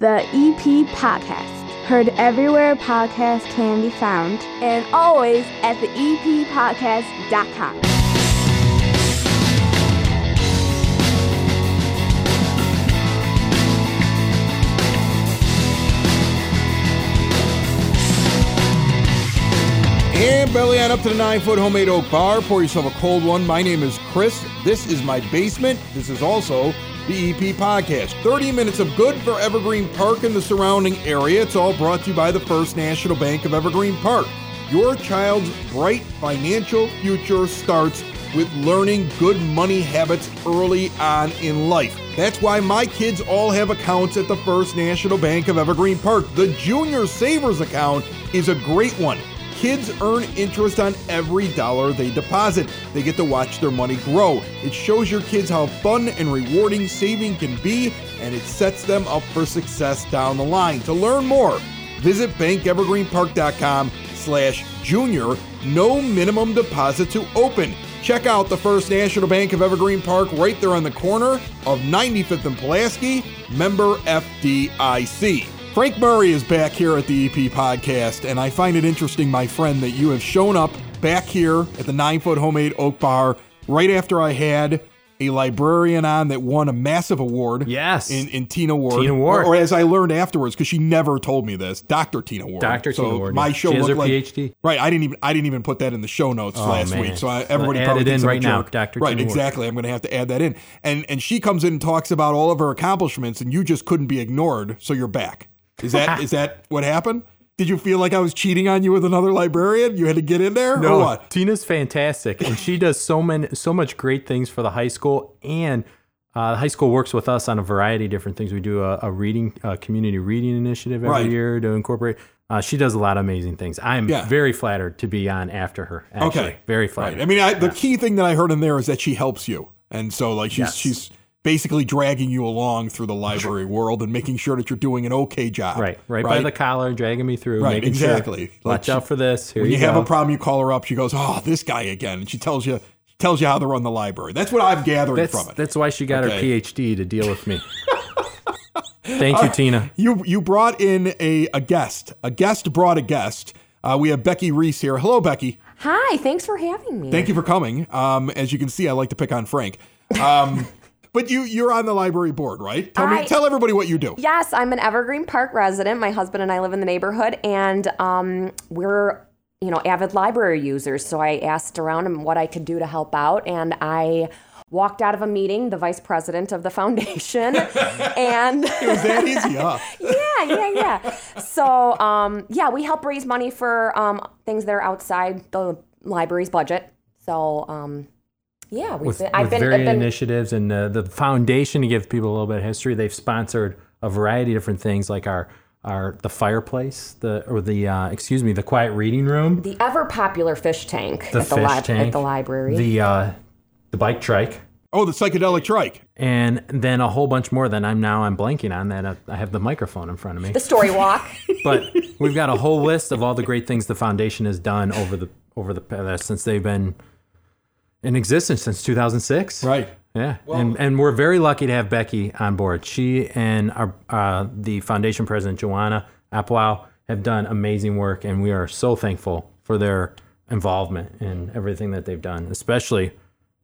The EP Podcast. Heard everywhere podcasts can be found, and always at the E eppodcast.com. And belly on up to the nine foot homemade oak bar. Pour yourself a cold one. My name is Chris. This is my basement. This is also the EP podcast. 30 minutes of good for Evergreen Park and the surrounding area. It's all brought to you by the First National Bank of Evergreen Park. Your child's bright financial future starts with learning good money habits early on in life. That's why my kids all have accounts at the First National Bank of Evergreen Park. The Junior Savers account is a great one. Kids earn interest on every dollar they deposit. They get to watch their money grow. It shows your kids how fun and rewarding saving can be, and it sets them up for success down the line. To learn more, visit bankevergreenpark.com slash junior. No minimum deposit to open. Check out the First National Bank of Evergreen Park right there on the corner of 95th and Pulaski, member FDIC. Frank Murray is back here at the EP podcast, and I find it interesting, my friend, that you have shown up back here at the nine foot homemade oak bar right after I had a librarian on that won a massive award. Yes. In, in Tina Ward. Tina Ward. Or, or as I learned afterwards, because she never told me this, Dr. Tina Ward. Dr. So Tina Ward, My yeah. show She has looked her like, PhD. Right. I didn't even I didn't even put that in the show notes Oh, last man. week. So I, everybody probably it in right now, jerk. Dr. Right. Tina Ward. Exactly. I'm going to have to add that in. And and she comes in and talks about all of her accomplishments, and you just couldn't be ignored. So you're back. Is that is that what happened? Did you feel like I was cheating on you with another librarian? You had to get in there, or No, what? Tina's fantastic, and she does so many, so much great things for the high school. And uh, the high school works with us on a variety of different things. We do a, a reading, a community reading initiative every Right. year to incorporate. Uh, she does a lot of amazing things. I'm Yeah. very flattered to be on after her. Actually. Okay. very Right. flattered. I mean, I, the key thing that I heard in there is that she helps you, and so like she's Yes. she's basically dragging you along through the library world and making sure that you're doing an okay job. right, right, by the collar, dragging me through. Right, making sure, exactly. Like watch she- out for this. Here when you, you, have a problem, you call her up. She goes, "Oh, this guy again," and she tells you tells you how to run the library. That's what I'm gathering That's from it. that's why she got Okay. her PhD to deal with me. Thank you, Tina. You you brought in a a guest. A guest brought a guest. Uh, we have Becky Reese here. Hello, Becky. Hi, thanks for having me. Thank you for coming. Um, as you can see, I like to pick on Frank. Um, but you you're on the library board, right? Tell me, tell everybody what you do. Yes, I'm an Evergreen Park resident. My husband and I live in the neighborhood, and um, we're you know avid library users. So I asked around what I could do to help out, and I walked out of a meeting, the vice president of the foundation, and It was that easy, huh? yeah, yeah, yeah. So um, yeah, we help raise money for um, things that are outside the library's budget. So um, yeah, we've with, been, I've with been, various I've been initiatives and uh, the foundation to give people a little bit of history. They've sponsored a variety of different things like our our the fireplace, the or the uh, excuse me, the quiet reading room, the ever popular fish tank the at the fish lib- tank, at the library. the uh, the bike trike, Oh, the psychedelic trike. and then a whole bunch more that I'm now I'm blanking on that uh, I have the microphone in front of me. the story walk. but we've got a whole list of all the great things the foundation has done over the over the uh, since they've been in existence since 2006. Right. Yeah, and and we're very lucky to have Becky on board. She and our uh, the foundation president Joanna Apwow have done amazing work, and we are so thankful for their involvement in everything that they've done, especially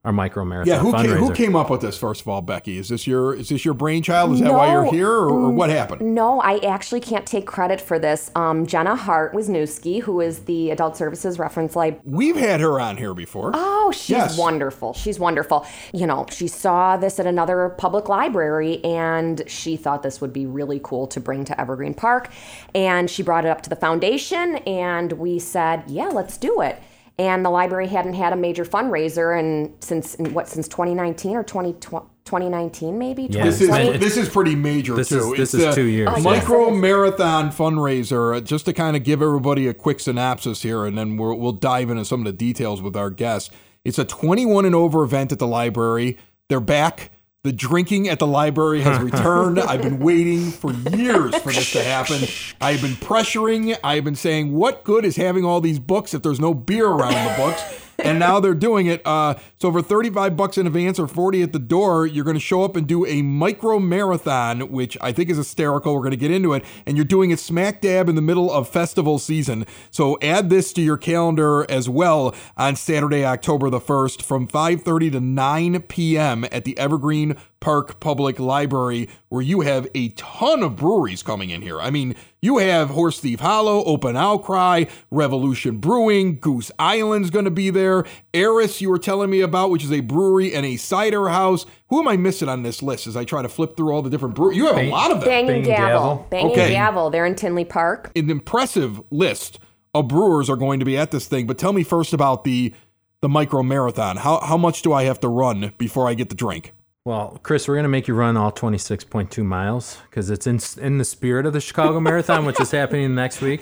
our micro marathon Yeah, who came, fundraiser. who came up with this? First of all, Becky, is this your is this your brainchild? Is that why you're here, or, or what happened? No, I actually can't take credit for this. Um, Jenna Hart Wisniewski, who is the Adult Services Reference Lib. We've had her on here before. Oh, she's Yes. wonderful. She's wonderful. You know, she saw this at another public library and she thought this would be really cool to bring to Evergreen Park. And she brought it up to the foundation and we said, yeah, let's do it. And the library hadn't had a major fundraiser and since in what since 2019 or 20, 2019 maybe Yeah. This is this is pretty major This too. is- this It's is a two years, Oh, yeah. Micro marathon fundraiser. uh, Just to kind of give everybody a quick synopsis here, and then we'll, we'll dive into some of the details with our guests. It's a 21 and over event at the library. They're back. The drinking at the library has returned. I've been waiting for years for this to happen. I've been pressuring. I've been saying, what good is having all these books if there's no beer around the books? and now they're doing it. Uh, so for 35 bucks in advance or 40 at the door, you're going to show up and do a micro marathon, which I think is hysterical. We're going to get into it, and you're doing it smack dab in the middle of festival season. So add this to your calendar as well on Saturday, October the 1st, from 5:30 to 9 p.m. at the Evergreen Park Public Library, where you have a ton of breweries coming in here. I mean, you have Horse Thief Hollow, Open Outcry, Revolution Brewing, Goose Island's going to be there. Eris, you were telling me about, which is a brewery and a cider house. Who am I missing on this list as I try to flip through all the different breweries? You have a lot of them. Bang, Bang and and gavel. Gavel. Bang Okay. and gavel. They're in Tinley Park. An impressive list of brewers are going to be at this thing. But tell me first about the the micro marathon. How how much do I have to run before I get the drink? Well, Chris, we're going to make you run all 26.2 miles because it's in in the spirit of the Chicago Marathon, which is happening next week.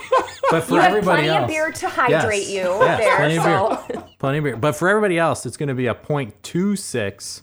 But for You have everybody plenty else, of beer to hydrate you yes, there. plenty of beer, plenty of beer. But for everybody else, it's going to be a 0.26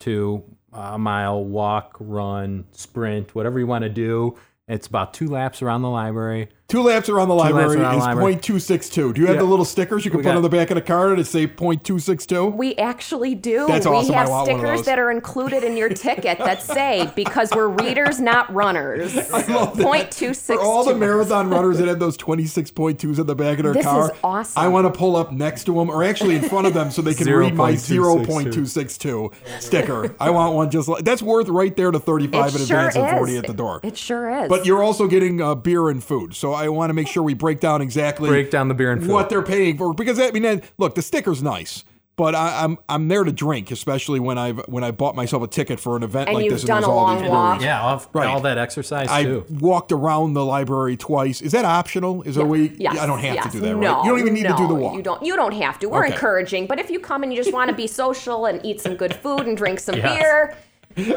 to a mile walk, run, sprint, whatever you want to do. It's about two laps around the library. Two laps around the library around is library. .262. Do you have Yeah. the little stickers you can We put got- on the back of the card to say .262? we actually do. That's we awesome. I have want one of stickers those. that are included in your ticket that say because we're readers, not runners. I love that. Point two six. For all the marathon runners that have those 26.2s at the back of their This car, is awesome. I want to pull up next to them or actually in front of them so they can read my 0.262. 0.262 sticker. I want one just like that's worth right there to 35 It in sure advance and 40 at the door. It sure is. But you're also getting uh, beer and food. So I want to make sure we break down exactly Break down the beer and what they're paying for because I mean, look, the sticker's nice. But I, I'm I'm there to drink, especially when I've when I bought myself a ticket for an event And like you've this. done and there's a all long these walk. breweries. Yeah, all, Right. all that exercise I too. walked around the library twice. Is that optional? Is there a way? Yes, I don't have yes. to do that, no. You don't even need to do the walk. You don't. You don't have to. We're Okay. encouraging, but if you come and you just want to be social and eat some good food and drink some Yes. beer, you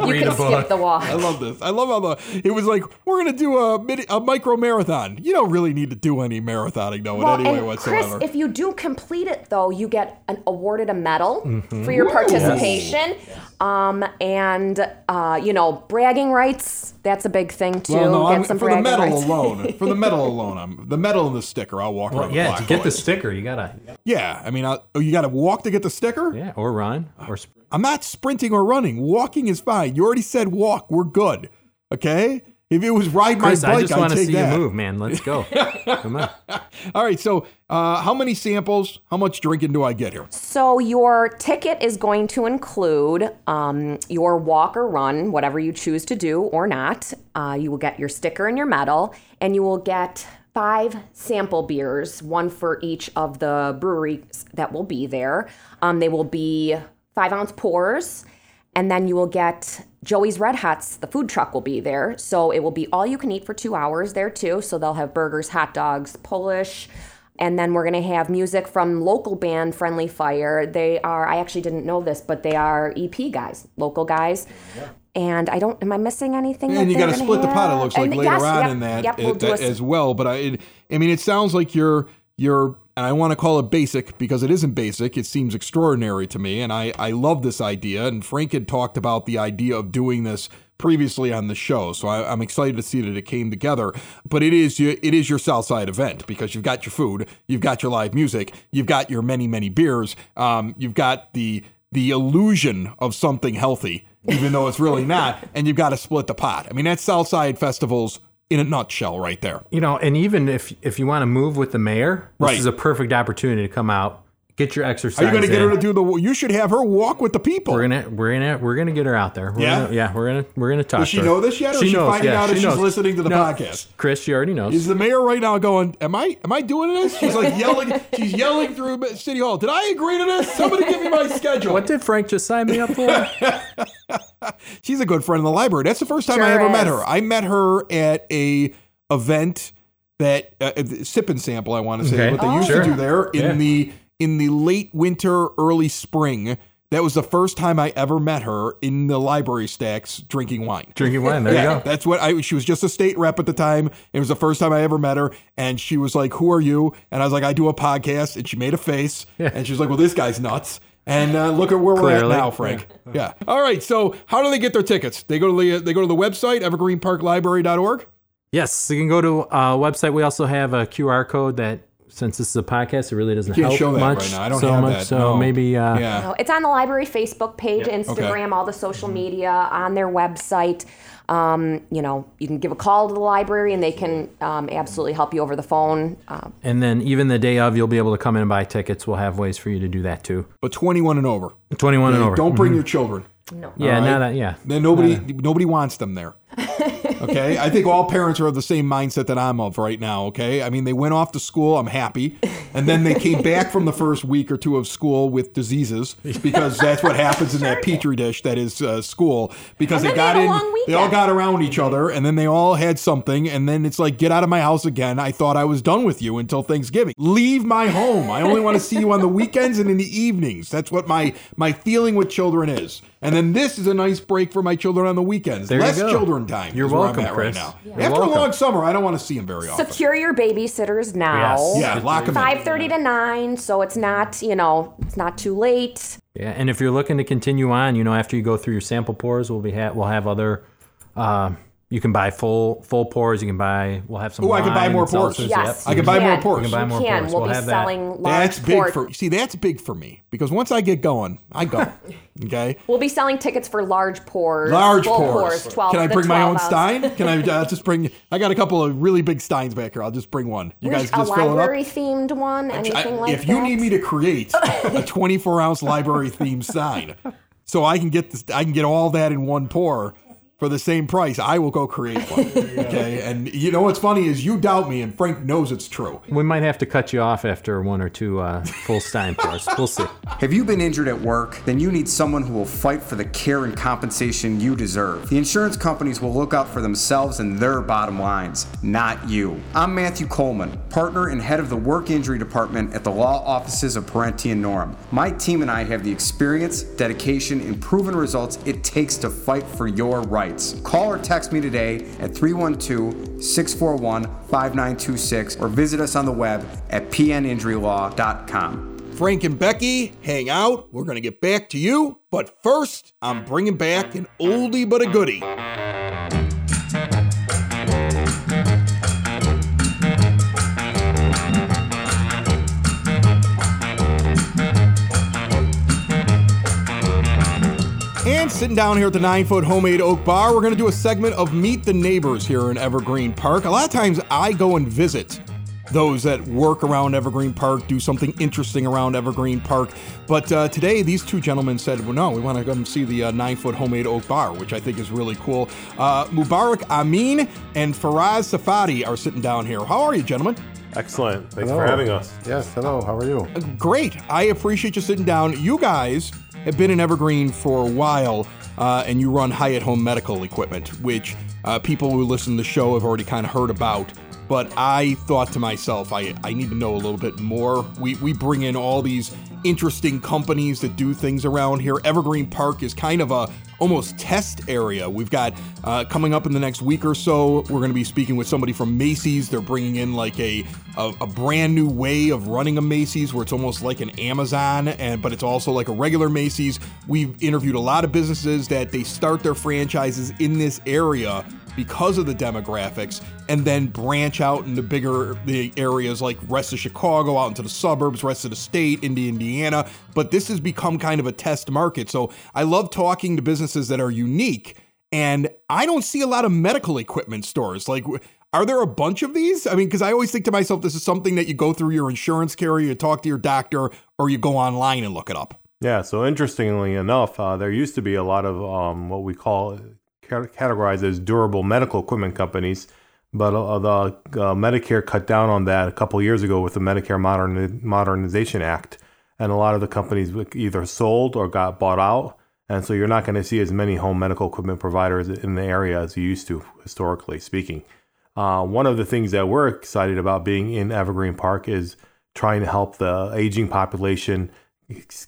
Read can a skip book. the walk. I love this. I love how the it was like we're gonna do a mini, a micro marathon. You don't really need to do any marathoning though Well, in any way and whatsoever. Chris, if you do complete it though, you get an, awarded a medal Mm-hmm. for your participation, um, and uh, you know bragging rights. That's a big thing too. well, no, get I'm, some for the medal rights. alone. For the medal alone, I'm the medal and the sticker. I'll walk around the yeah, block to get for the sticker, you gotta Yeah, I mean, I, oh, you got to walk to get the sticker. yeah, or run or sp- I'm not sprinting or running. Walking is fine. You already said walk. We're good. Okay. If it was ride my Chris, bike, I just I'd want to see that. you move, man. Let's go. Come on. All right. So, uh, how many samples? How much drinking do I get here? So your ticket is going to include um, your walk or run, whatever you choose to do or not. Uh, you will get your sticker and your medal, and you will get five sample beers, one for each of the breweries that will be there. Um, they will be five ounce pours. And then you will get Joey's Red Hots, the food truck will be there. So it will be all you can eat for two hours there too. So they'll have burgers, hot dogs, Polish. And then we're going to have music from local band Friendly Fire. They are, I actually didn't know this, but they are EP guys, local guys. And I don't, am I missing anything? And you got to split the pot. It looks like And later yes, on yep, in that, Yep, we'll it- that as well. But I, it, I mean, it sounds like you're you're, and I want to call it basic because it isn't basic. It seems extraordinary to me, and I I love this idea. And Frank had talked about the idea of doing this previously on the show, so I, I'm excited to see that it came together. But it is it is your Southside event because you've got your food, you've got your live music, you've got your many many beers, um, you've got the the illusion of something healthy, even though it's really not, and you've got to split the pot. I mean, that's Southside festivals in a nutshell, right there. You know, and even if if you want to move with the mayor, this Right. is a perfect opportunity to come out, get your exercise. Are you going to get in. her to do the? You should have her walk with the people. We're gonna we're gonna we're gonna get her out there. We're Yeah? gonna, yeah. We're gonna we're gonna talk. Does she to her. know this yet, or is she finding out if she she's listening to the No, podcast? Chris, she already knows. Is the mayor right now going? Am I? Am I doing this? She's like yelling. she's yelling through City Hall. Did I agree to this? Somebody give me my schedule. what did Frank just sign me up for? She's a good friend in the library. That's the first time I Sure ever met her. I met her at a event that uh, uh, sip and sample. I want to say Okay. what they Oh. used Sure. to do there in Yeah. the in the late winter, early spring. That was the first time I ever met her in the library stacks drinking wine. Drinking wine. There yeah, you go. that's what I. She was just a state rep at the time. It was the first time I ever met her, and she was like, "Who are you?" And I was like, "I do a podcast." And she made a face, and she was like, "Well, this guy's nuts." And uh, look at where we're at now, Frank. Yeah. All right. So, how do they get their tickets? They go to the they go to the website evergreenparklibrary.org. Yes, you can go to a website. We also have a QR code that since this is a podcast, it really doesn't Can't help show that much. right now. I don't so have much. that. So No. maybe uh, Yeah. No, it's on the library Facebook page, Instagram, all the social media, on their website. Um, you know, you can give a call to the library and they can um, absolutely help you over the phone. Um, And then even the day of, you'll be able to come in and buy tickets. We'll have ways for you to do that too. But 21 and over. 21 and over. Don't bring your children. no. Yeah, All right. now that yeah. Then nobody nobody wants them there. Okay, I think all parents are of the same mindset that I'm of right now. Okay, I mean they went off to school, I'm happy, and then they came back from the first week or two of school with diseases because that's what happens in that petri dish that is uh, school. Because they got they in, they all got around each other, and then they all had something, and then it's like get out of my house again. I thought I was done with you until Thanksgiving. Leave my home. I only want to see you on the weekends and in the evenings. That's what my my feeling with children is. And then this is a nice break for my children on the weekends. There you Less go. children time. You're is where I'm welcome, at Chris. right now. You're After welcome. a long summer, I don't want to see them very often. Secure your babysitters now. Yes. Yeah, lock them in. 5:30 to 9, so it's not, you know, it's not too late. Yeah, and if you're looking to continue on, you know, after you go through your sample pours, we'll be ha- we'll have other. Uh, you can buy full full pours. You can buy. We'll have some. Ooh, I can buy more and pours. seltzers, Yes. yep. I can buy more can. pours. You can buy more can. pours. We'll, We'll be have that. selling large That's big port- for see. That's big for me because once I get going, I go. Okay. We'll be selling tickets for large pours. Large full pours. 12, Can I bring my own 12 stein? Can I uh, just bring? I got a couple of really big steins back here. I'll just bring one. You guys a just fill it up. library themed one, anything I- like if that. If you need me to create a 24 ounce library themed sign, so I can get this, I can get all that in one pour for the same price. I will go create one. Okay, and you know what's funny is you doubt me, and Frank knows it's true. We might have to cut you off after one or two uh, full Stein pours. We'll see. Have you been injured at work? Then you need someone who will fight for the care and compensation you deserve. The insurance companies will look out for themselves and their bottom lines, not you. I'm Matthew Coleman, partner and head of the work injury department at the law offices of Parente and Norem. My team and I have the experience, dedication, and proven results it takes to fight for your rights. Call or text me today at 312 641 5926 or visit us on the web at pninjurylaw.com. Frank and Becky, hang out. We're gonna get back to you, but first, I'm bringing back an oldie but a goodie. Sitting down here at the nine foot homemade oak bar, we're going to do a segment of Meet the Neighbors here in Evergreen Park. A lot of times I go and visit those that work around Evergreen Park, do something interesting around Evergreen Park. But uh, today, these two gentlemen said, well, no, we want to come see the uh, nine foot homemade oak bar, which I think is really cool. Uh, Mubarak Amin and Faraz Safadi are sitting down here. How are you, gentlemen? Excellent. Thanks Hello. for having us. Yes, hello, how are you? Great. I appreciate you sitting down. You guys have been in Evergreen for a while, uh, and you run Hyatt Home Medical Equipment, which uh, people who listen to the show have already kind of heard about. But I thought to myself, I, I need to know a little bit more. We, we bring in all these interesting companies that do things around here. Evergreen Park is kind of a almost test area. We've got uh, coming up in the next week or so, we're going to be speaking with somebody from Macy's. They're bringing in like a, a a brand new way of running a Macy's where it's almost like an Amazon, and but it's also like a regular Macy's. We've interviewed a lot of businesses that they start their franchises in this area because of the demographics and then branch out into bigger the areas like rest of Chicago out into the suburbs rest of the state into Indiana but this has become kind of a test market so I love talking to businesses that are unique and I don't see a lot of medical equipment stores like are there a bunch of these? I mean, because I always think to myself, this is something that you go through your insurance carrier, you talk to your doctor, or you go online and look it up. Yeah, so interestingly enough, uh, there used to be a lot of um, what we call categorized as durable medical equipment companies, but uh, the uh, Medicare cut down on that a couple years ago with the Medicare Modern- Modernization Act, and a lot of the companies either sold or got bought out, and so you're not going to see as many home medical equipment providers in the area as you used to, historically speaking. Uh, one of the things that we're excited about being in Evergreen Park is trying to help the aging population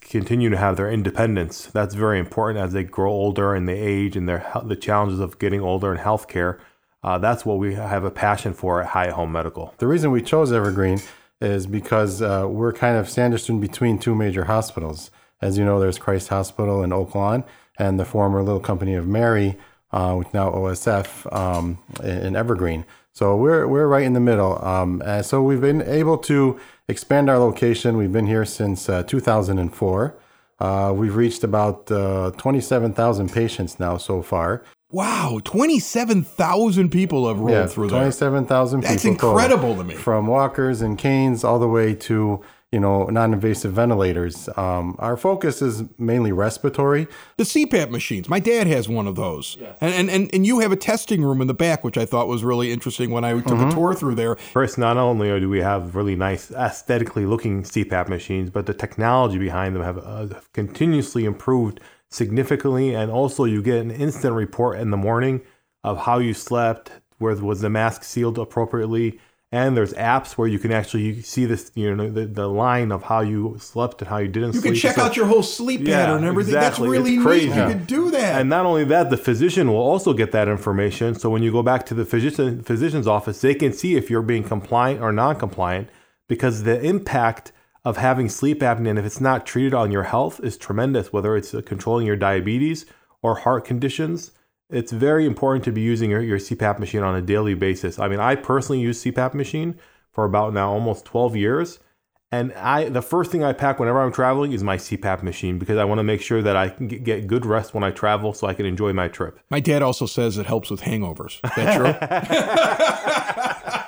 continue to have their independence. That's very important as they grow older and they age and their the challenges of getting older in healthcare. Uh, that's what we have a passion for at Hyatt Home Medical. The reason we chose Evergreen is because uh, we're kind of sandwiched in between two major hospitals. As you know, there's Christ Hospital in Oak Lawn and the former little company of Mary uh, now OSF um, in Evergreen. So we're we're right in the middle. Um, and so we've been able to expand our location. We've been here since uh, 2004. Uh, we've reached about uh, 27,000 patients now so far. Wow, 27,000 people have rolled Yeah, through there. 27,000 people. That's incredible to me. From walkers and canes all the way to you know non-invasive ventilators. Um, our focus is mainly respiratory. The CPAP machines. My dad has one of those. And, and, and, and you have a testing room in the back, which I thought was really interesting when I took Mm-hmm. a tour through there. First, not only do we have really nice aesthetically looking CPAP machines, but the technology behind them have uh, continuously improved significantly. And also, you get an instant report in the morning of how you slept, where was the mask sealed appropriately. And there's apps where you can actually see this, you know, the, the line of how you slept and how you didn't You sleep. You can check So- out your whole sleep Yeah, pattern and everything. exactly. That's really It's neat. crazy. You can do that. And not only that, the physician will also get that information. So when you go back to the physician physician's office, they can see if you're being compliant or non-compliant because the impact of having sleep apnea and if it's not treated on your health is tremendous, whether it's uh, controlling your diabetes or heart conditions. It's very important to be using your, your CPAP machine on a daily basis. I mean, I personally use CPAP machine for about now almost 12 years. And I, the first thing I pack whenever I'm traveling is my CPAP machine because I want to make sure that I can get, get good rest when I travel, so I can enjoy my trip. My dad also says it helps with hangovers. Is that true?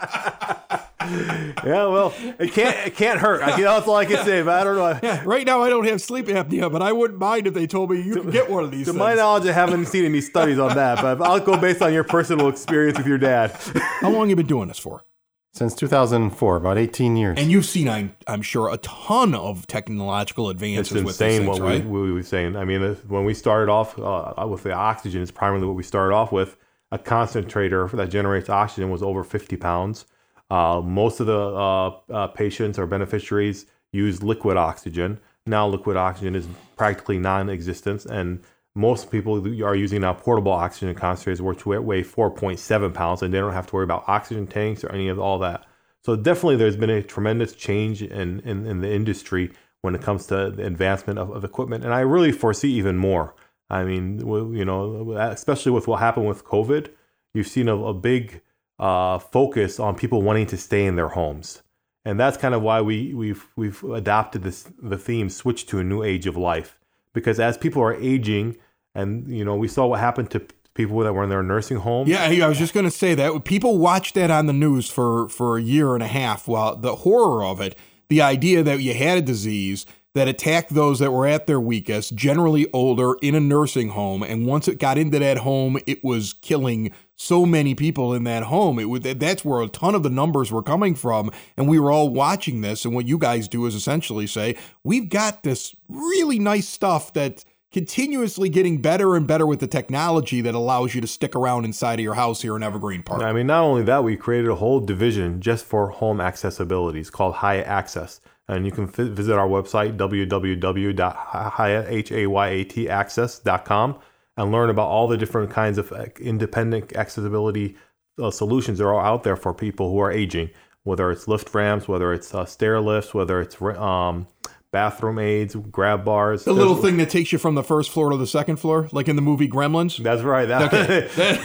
Yeah, well, it can't, it can't hurt. I, that's all I can say. But I don't know. Yeah, right now, I don't have sleep apnea, but I wouldn't mind if they told me you can get one of these To things. my knowledge, I haven't seen any studies on that, but I'll go based on your personal experience with your dad. How long have you been doing this for? Since 2004, about 18 years. And you've seen, I'm, I'm sure, a ton of technological It's advances with these insane things, what right? we, we were saying. I mean, uh, when we started off uh, with the oxygen, it's primarily what we started off with. A concentrator that generates oxygen was over 50 pounds. Uh, most of the uh, uh, patients or beneficiaries use liquid oxygen. Now, liquid oxygen is practically non existent, and most people are using now portable oxygen concentrators, which weigh 4.7 pounds, and they don't have to worry about oxygen tanks or any of all that. So definitely, there's been a tremendous change in, in, in the industry when it comes to the advancement of, of equipment, and I really foresee even more. I mean, you know, especially with what happened with COVID, you've seen a, a big uh, focus on people wanting to stay in their homes, and that's kind of why we we've we've adopted this the theme switch to a new age of life because as people are aging, and you know, we saw what happened to people that were in their nursing homes. Yeah, I was just going to say that people watched that on the news for for a year and a half. Well, the horror of it, the idea that you had a disease that attacked those that were at their weakest, generally older, in a nursing home, and once it got into that home, it was killing so many people in that home. It would that's where a ton of the numbers were coming from, and we were all watching this. And what you guys do is essentially say, we've got this really nice stuff that continuously getting better and better with the technology that allows you to stick around inside of your house here in Evergreen Park. I mean, not only that, we created a whole division just for home accessibility. It's called Hyatt Access. And you can visit our website, www.hyattaccess.com, and learn about all the different kinds of independent accessibility uh, solutions that are out there for people who are aging, whether it's lift ramps, whether it's uh, stair lifts, whether it's um, bathroom aids, grab bars. the little thing that takes you from the first floor to the second floor, like in the movie Gremlins. That's right. That,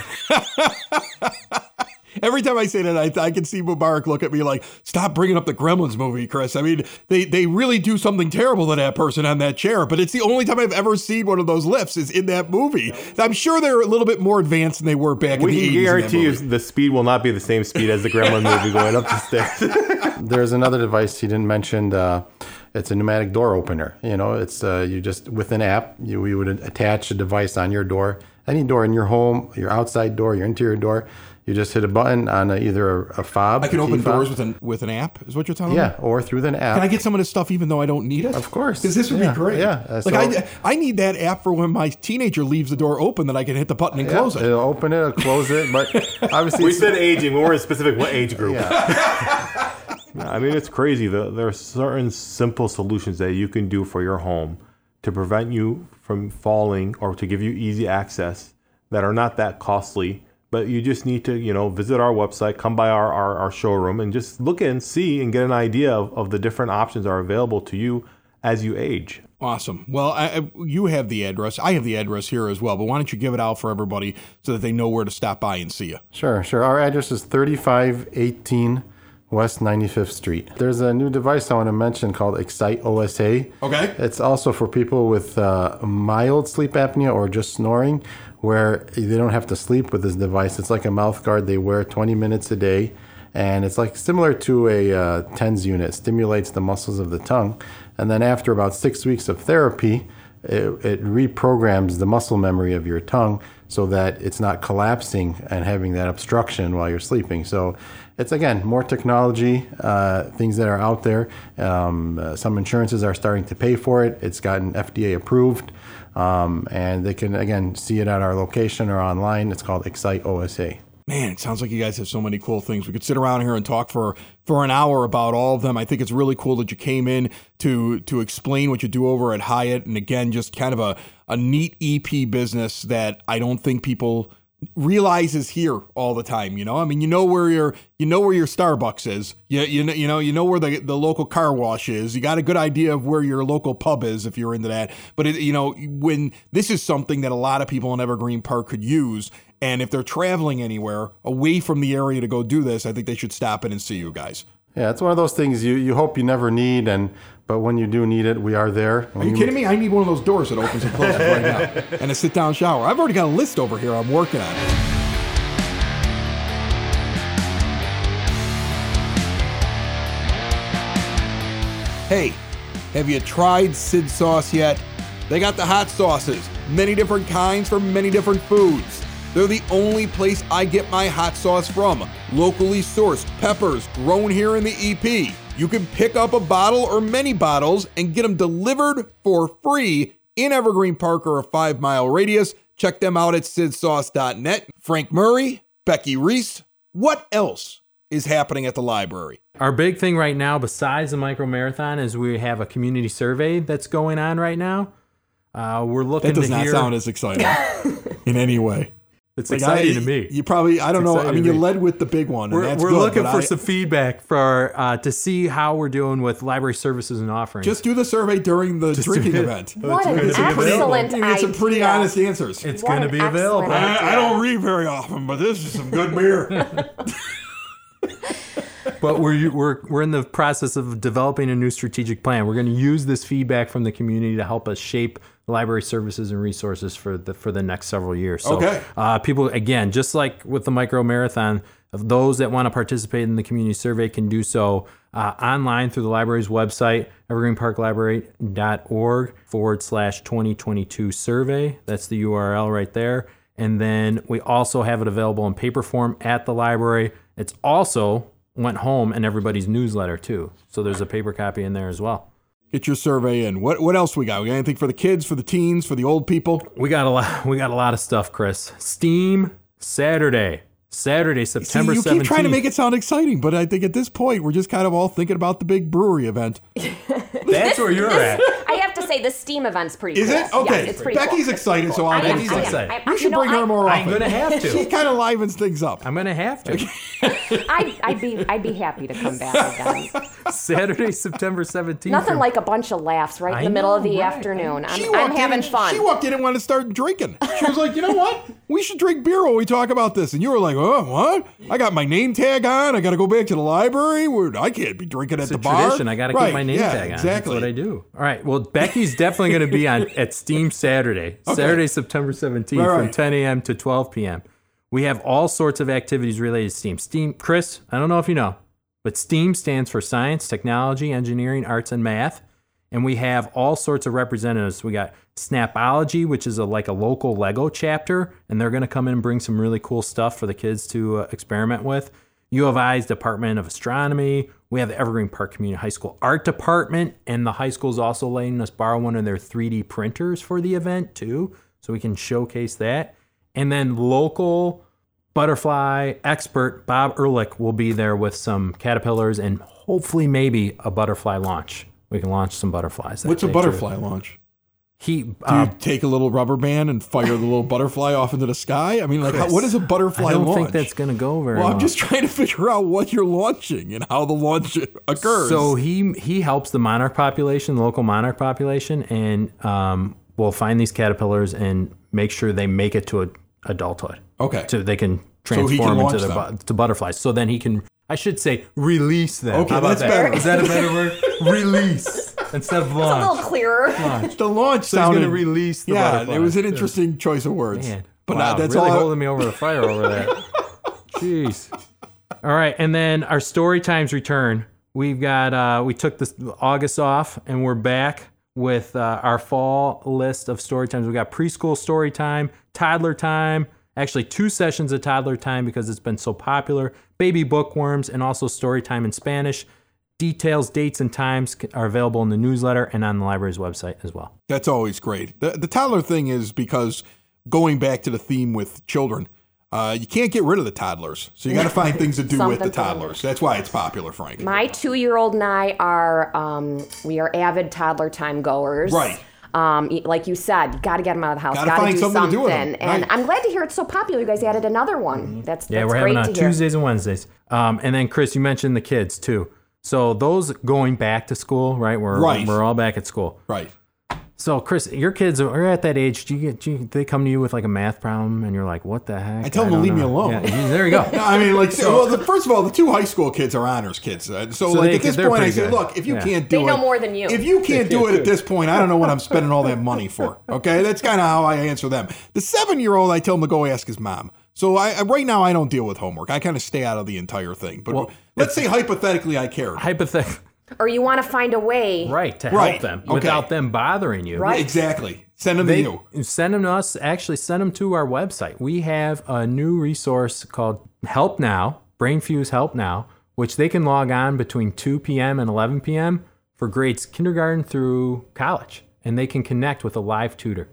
Every time I say that, I, I can see Mubarak look at me like, "Stop bringing up the Gremlins movie, Chris." I mean, they they really do something terrible to that person on that chair, but it's the only time I've ever seen one of those lifts is in that movie. I'm sure they're a little bit more advanced than they were back in we the 80s. can in that guarantee you the speed will not be the same speed as the Gremlin movie going up the stairs. There's another device he didn't mention. Uh, it's a pneumatic door opener. You know, it's uh, you just with an app, you we would attach a device on your door, any door in your home, your outside door, your interior door. You just hit a button on a, either a, a fob. I can a key open fob. doors with an with an app. Is what you're telling me? yeah, or through an app. Can I get some of this stuff even though I don't need it? Of course. Because this would Yeah, be great. yeah. Uh, like so- I, I need that app for when my teenager leaves the door open that I can hit the button and Yeah, close it. It'll open it, it'll close it, but obviously we said aging. We weren't specific what age group. yeah. I mean, it's crazy. The, there are certain simple solutions that you can do for your home to prevent you from falling or to give you easy access that are not that costly. But you just need to, you know, visit our website, come by our, our, our showroom, and just look and see and get an idea of, of the different options that are available to you as you age. Awesome. Well, I, I- you have the address. I have the address here as well. But why don't you give it out for everybody so that they know where to stop by and see you? Sure, sure. Our address is 3518 West 95th Street. There's a new device I want to mention called Excite OSA. Okay. It's also for people with uh, mild sleep apnea or just snoring, where they don't have to sleep with this device. It's like a mouth guard they wear 20 minutes a day, and it's like similar to a uh, TENS unit. Stimulates the muscles of the tongue, and then after about six weeks of therapy, it, it reprograms the muscle memory of your tongue so that it's not collapsing and having that obstruction while you're sleeping. So it's again more technology, uh, things that are out there. Um, uh, some insurances are starting to pay for it. It's gotten FDA approved, um, and they can again see it at our location or online. It's called Excite OSA. Man, it sounds like you guys have so many cool things. We could sit around here and talk for for an hour about all of them. I think it's really cool that you came in to to explain what you do over at Hyatt, and again, just kind of a a neat EP business that I don't think people realize is here all the time. You know, I mean, you know where your you know where your Starbucks is. You you know you know you know where the the local car wash is. You got a good idea of where your local pub is if you're into that. But it, you know when this is something that a lot of people in Evergreen Park could use. And if they're traveling anywhere away from the area to go do this, I think they should stop in and see you guys. Yeah, it's one of those things you, you hope you never need, and but when you do need it, we are there. Are you kidding me? I need one of those doors that opens and closes right now, and a sit-down shower. I've already got a list over here. I'm working on it. Hey, have you tried Sid Sauce yet? They got the hot sauces, many different kinds for many different foods. They're the only place I get my hot sauce from. Locally sourced peppers grown here in the EP. You can pick up a bottle or many bottles and get them delivered for free in Evergreen Park or a five mile radius. Check them out at sidsauce.net. Frank Murray, Becky Reese. What else is happening at the library? Our big thing right now, besides the micro marathon, is we have a community survey that's going on right now. Uh, we're looking That does not hear. sound as exciting in any way. It's Like, exciting I- to me. You probably, I don't know. I mean, to you led with the big one. and we're that's we're good, looking for I- some feedback for uh, to see how we're doing with library services and offerings. Just do the survey during the drinking event. What an gonna be available. excellent You get some pretty idea. honest answers. it's going to be available. I, I don't read very often, but this is some good beer. but we're we're we're in the process of developing a new strategic plan. We're going to use this feedback from the community to help us shape library services and resources for the for the next several years. So, Okay. uh, people again, just like with the micro marathon, those that want to participate in the community survey can do so uh, online through the library's website, evergreenparklibrary.org forward slash 2022 survey. That's the URL right there. And then we also have it available in paper form at the library. It's also went home and everybody's newsletter too. So there's a paper copy in there as well. Get your survey in. What what else we got? We got anything for the kids, for the teens, for the old people? We got a lot. We got a lot of stuff, Chris. Steam Saturday, Saturday, See, September you keep trying to make it sound exciting, but I think at this point we're just kind of all thinking about the big brewery event. That's where you're at. I have to say, the STEAM event's pretty Is cool. it? Okay. Yes, it's pretty Becky's cool. excited, so I I'm Becky's I am. excited. I- You should know, bring her I- more I'm often. gonna have to. She kind of livens things up. I'm gonna have to. I'd, I'd be I'd be happy to come back again. Saturday, September 17th. Nothing from- like a bunch of laughs right in I the middle of the right. afternoon. I'm, She I'm walked in having and- fun. She walked in and wanted to start drinking. She was like, you know what? We should drink beer while we talk about this. And you were like, oh, what? I got my name tag on. I got to go back to the library. Where I can't be drinking at the bar. tradition. I got to Right, keep my name yeah, tag on. Exactly. That's what I do. All right. Well, Becky's definitely going to be on at Steam Saturday, Saturday, September 17th Right, from 10 a.m. to 12 p.m. We have all sorts of activities related to STEAM. STEAM, Chris, I don't know if you know, but STEAM stands for science, technology, engineering, arts, and math. And we have all sorts of representatives. We got Snapology, which is a, like a local Lego chapter, and they're going to come in and bring some really cool stuff for the kids to uh, experiment with. U of I's Department of Astronomy. We have the Evergreen Park Community High School Art Department, and the high school is also letting us borrow one of their 3D printers for the event too, so we can showcase that. And then local butterfly expert Bob Ehrlich will be there with some caterpillars and hopefully maybe a butterfly launch. We can launch some butterflies. What's a day, too. butterfly launch? He Do uh, you take a little rubber band and fire the little butterfly off into the sky? I mean, like, how, what is a butterfly I don't launch? think that's gonna go very well, I'm well. just trying to figure out what you're launching and how the launch occurs. So he he helps the monarch population, the local monarch population, and um, will find these caterpillars and make sure they make it to a, adulthood. Okay. So they can So transform can into launch the to butterflies. So then he can, I should say, release them. Okay, How about that's that? better. Is that a better word? release instead of launch, it's A little launch. clearer. the launch So he's sounded. gonna release the yeah, butterflies. it was an interesting choice of words. Man, but wow, not, that's really all. Holding me over the fire over there. Jeez. All right, and then our story times return. We've got uh, we took this August off, and we're back with uh, our fall list of story times. We've got preschool story time, toddler time. Actually, two sessions of toddler time because it's been so popular. Baby bookworms, and also story time in Spanish. Details, dates, and times are available in the newsletter and on the library's website as well. That's always great. The, the toddler thing is because going back to the theme with children, uh, you can't get rid of the toddlers. So you got to find things to do with the Something to toddlers. That's why it's popular, Frank. My two-year-old and I are um, we are avid toddler time goers. Right. Um, like you said, you got to get them out of the house. Gotta Got to find do something to something. do with 'em. And Right. I'm glad to hear it's so popular. You guys added another one. That's Yeah, that's we're having on. Tuesdays and Wednesdays. Um, and then Chris, you mentioned the kids too. So those going back to school, right? We're Right. we're all back at school. right. So Chris, your kids are at that age. Do you get? Do you, they come to you with like a math problem, and you're like, "What the heck?" I tell them to don't leave me alone. Yeah, there you go. No, I mean, like, so, well, the, first of all, the two high school kids are honors kids. Uh, so, like, they at this point, I pretty say, good. look, if you Yeah. can't do They it, know more than you. If you can't do it at this point, I don't know what I'm spending all that money for. Okay, that's kind of how I answer them. The seven year old, I tell him to go ask his mom. So I I- right now I don't deal with homework. I kind of stay out of the entire thing. But let's say hypothetically I cared. Hypothetical, Or you want to find a way. right? To Right, help them okay. without them bothering you. Right. Exactly. Send them to you. send them to us. Actually, send them to our website. We have a new resource called Help Now, BrainFuse Help Now, which they can log on between 2 p.m. and 11 p.m. for grades kindergarten through college, and they can connect with a live tutor.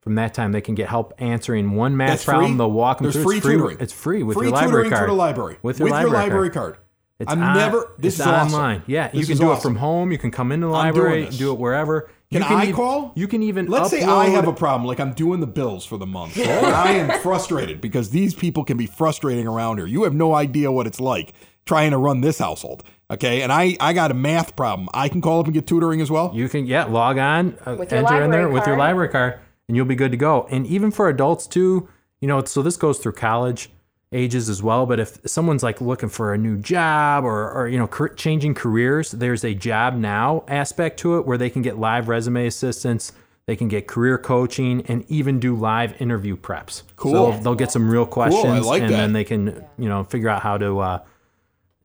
From that time, they can get help answering one math That's problem. free. They'll walk them There's through. free it's free. tutoring. It's free with free your library tutoring card. for the library With your library, library card. card. It's I'm on- never. This it's is awesome. online. Yeah, you can is do it from home. You can come into the I'm doing library, do it wherever. Can can I even- call? You can even Let's say I have a problem, like I'm doing the bills for the month. and I am frustrated because these people can be frustrating around here. You have no idea what it's like trying to run this household. Okay, and I I got a math problem. I can call up and get tutoring as well. You can yeah log on, uh, With your enter in there library with your library card, and you'll be good to go. And even for adults too, you know. So this goes through college ages as well. But if someone's like looking for a new job or or you know changing careers, there's a job now aspect to it where they can get live resume assistance. They can get career coaching and even do live interview preps. Cool. So they'll get some real questions, cool. like and that. then they can you know figure out how to uh,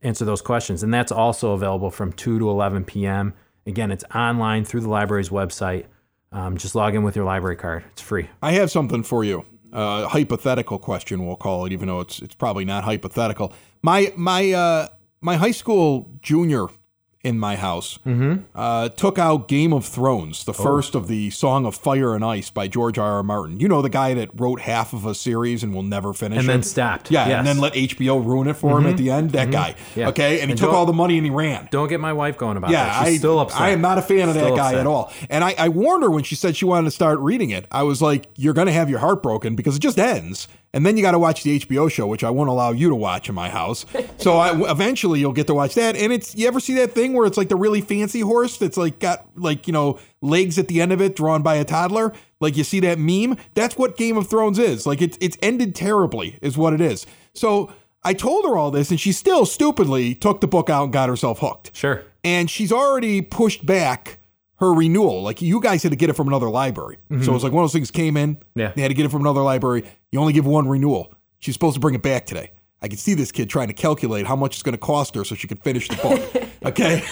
answer those questions. And that's also available from 2 to 11 p.m. Again, it's online through the library's website. Um, just log in with your library card. It's free. I have something for you. Uh, hypothetical question, we'll call it, even though it's it's probably not hypothetical. My my uh, my high school junior in my house Mm-hmm. uh, took out Game of Thrones, Oh. the first of the Song of Fire and Ice by George R. R. Martin. You know the guy that wrote half of a series and will never finish And it. then stopped. Yeah, Yes. Mm-hmm. and then let HBO ruin it for him at the end. That guy. Yeah. Okay, and he And took all the money and he ran. Don't get my wife going about Yeah, that. She's I, still upset. I am not a fan of that guy upset. at all. And I, I warned her when she said she wanted to start reading it. I was like, "You're going to have your heart broken because it just ends, and then you got to watch the HBO show, which I won't allow you to watch in my house. so I, eventually, you'll get to watch that. And it's you ever see that thing where it's like the really fancy horse that's like got like you know legs at the end of it drawn by a toddler. Like you see that meme. That's what Game of Thrones is. Like it's it's ended terribly, is what it is. So. I told her all this, and she still stupidly took the book out and got herself hooked Sure. and she's already pushed back her renewal. Like you guys had to get it from another library. So it was like one of those things came in. Mm-hmm. Yeah. They had to get it from another library. You only give one renewal. She's supposed to bring it back today. I can see this kid trying to calculate how much it's going to cost her so she can finish the book. okay.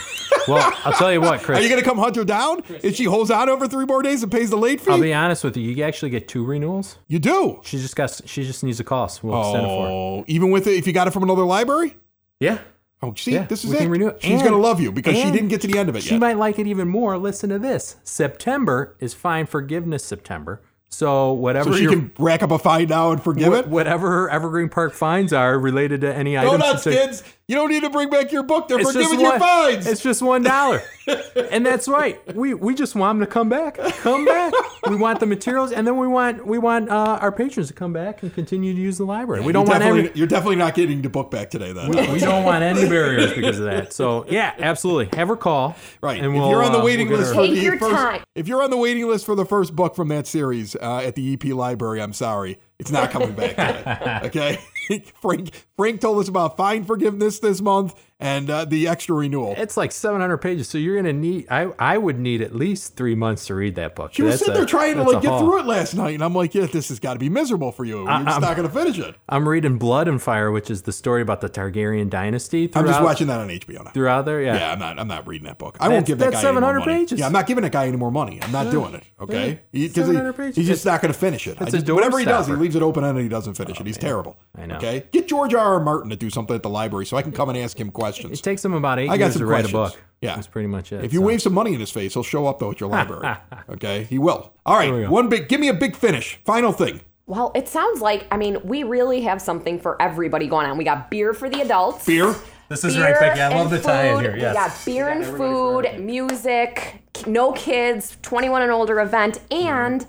Well, I'll tell you what, Chris. Are you going to come hunt her down? If she holds out over three more days and pays the late fee? I'll be honest with you. You actually get two renewals. you do. She just got. She just needs a cost. We'll extend it for her. Oh, even with it, if you got it from another library? Yeah. Oh, see, Yeah, this is it. renew it. She's going to love you because she didn't get to the end of it yet. She yet. might like it even more. Listen to this. September is fine forgiveness September. So whatever So she your- can rack up a fine now and forgive wha- it. whatever her Evergreen Park fines are related to any items. nuts, she took- kids. You don't need to bring back your book. They're It's just forgiving your one- fines. It's just one dollar, and that's right. We we just want them to come back, come back. We want the materials, and then we want we want uh, our patrons to come back and continue to use the library. We don't you're want definitely, any. you're definitely not getting the book back today, then. We don't want any barriers because of that. So yeah, absolutely. Have her call. Right. And if we'll, you're on the uh, waiting we'll list for Take the your first, time. if you're on the waiting list for the first book from that series uh, at the EP library, I'm sorry, it's not coming back. today. okay. Frank Frank told us about fine forgiveness this month and uh, the extra renewal. It's like 700 pages, so you're gonna need. I I would need at least three months to read that book. She was That's sitting a- there trying to like get haul. through it last night, and I'm like, "Yeah, this has got to be miserable for you. You're just not going to finish it." I'm reading Blood and Fire, which is the story about the Targaryen dynasty. I'm just watching that on HBO now. throughout there. Yeah. Yeah, I'm not. I'm not reading that book. I won't give that that's guy any more 700 money. pages. Yeah, I'm not giving that guy any more money. I'm not doing it. Okay, because 700 pages. he's just not going to finish it. I It's a just, whatever he does, he leaves it open ended. He doesn't finish it. He's terrible. I know. Okay, get George R. R. Martin to do something at the library so I can come and ask him questions. It takes him about eight I got years some to write a book. Yeah. that's pretty much it. If you so. wave some money in his face, he'll show up though at your library. okay, he will. All we right, go. one big. Give me a big finish. Final thing. Well, it sounds like, I mean, we really have something for everybody going on. We got beer for the adults. Beer. This is beer right, Becky. I love and the tie-in food. here. Yes. We got beer and food, music, no kids, 21 and older event, and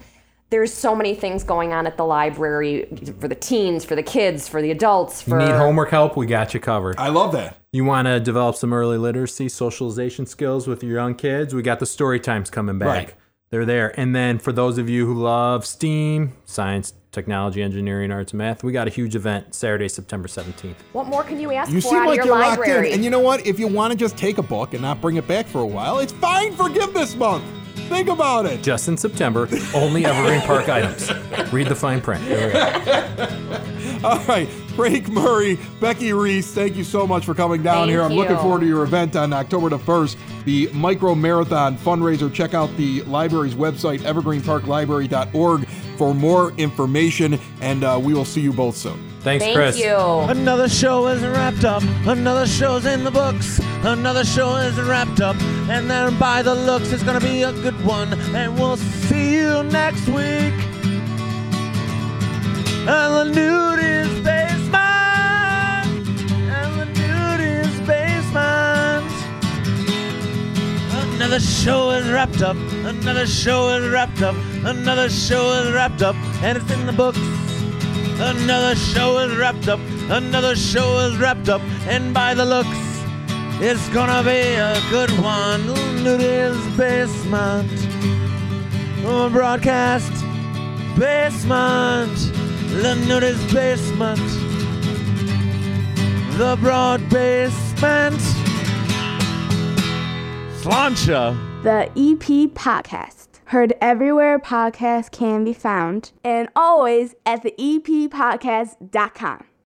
there's so many things going on at the library for the teens, for the kids, for the adults, for Need homework help? We got you covered. I love that. You want to develop some early literacy, socialization skills with your young kids? We got the story times coming back. Right. They're there. And then for those of you who love STEAM, science, technology, engineering, arts, and math, we got a huge event Saturday, September 17th. What more can you ask You for seem out like of you're your locked in. And you know what? If you want to just take a book and not bring it back for a while, it's fine. Forgive this month. Think about it. Just in September, only Evergreen Park items. Read the fine print. There we go. All right, Frank Murray, Becky Reese, thank you so much for coming down Thank here. I'm looking forward to your event on October the 1st, the Micro Marathon fundraiser. Check out the library's website, evergreenparklibrary.org, for more information, and uh, we will see you both soon. Thanks, Thank Chris. you. Another show is wrapped up. Another show's in the books. Another show is wrapped up. And then by the looks, it's gonna be a good one. And we'll see you next week. And Lanuti's basement. And Lanuti's basement. Another show is wrapped up. Another show is wrapped up. Another show is wrapped up. And it's in the books. Another show is wrapped up. Another show is wrapped up. And by the looks, it's gonna be a good one. Nudie's basement. Oh, broadcast basement. The nudie's basement. The broad basement. Sláinte. The EP Podcast. Heard everywhere podcasts can be found, and always at the E epodcast.com.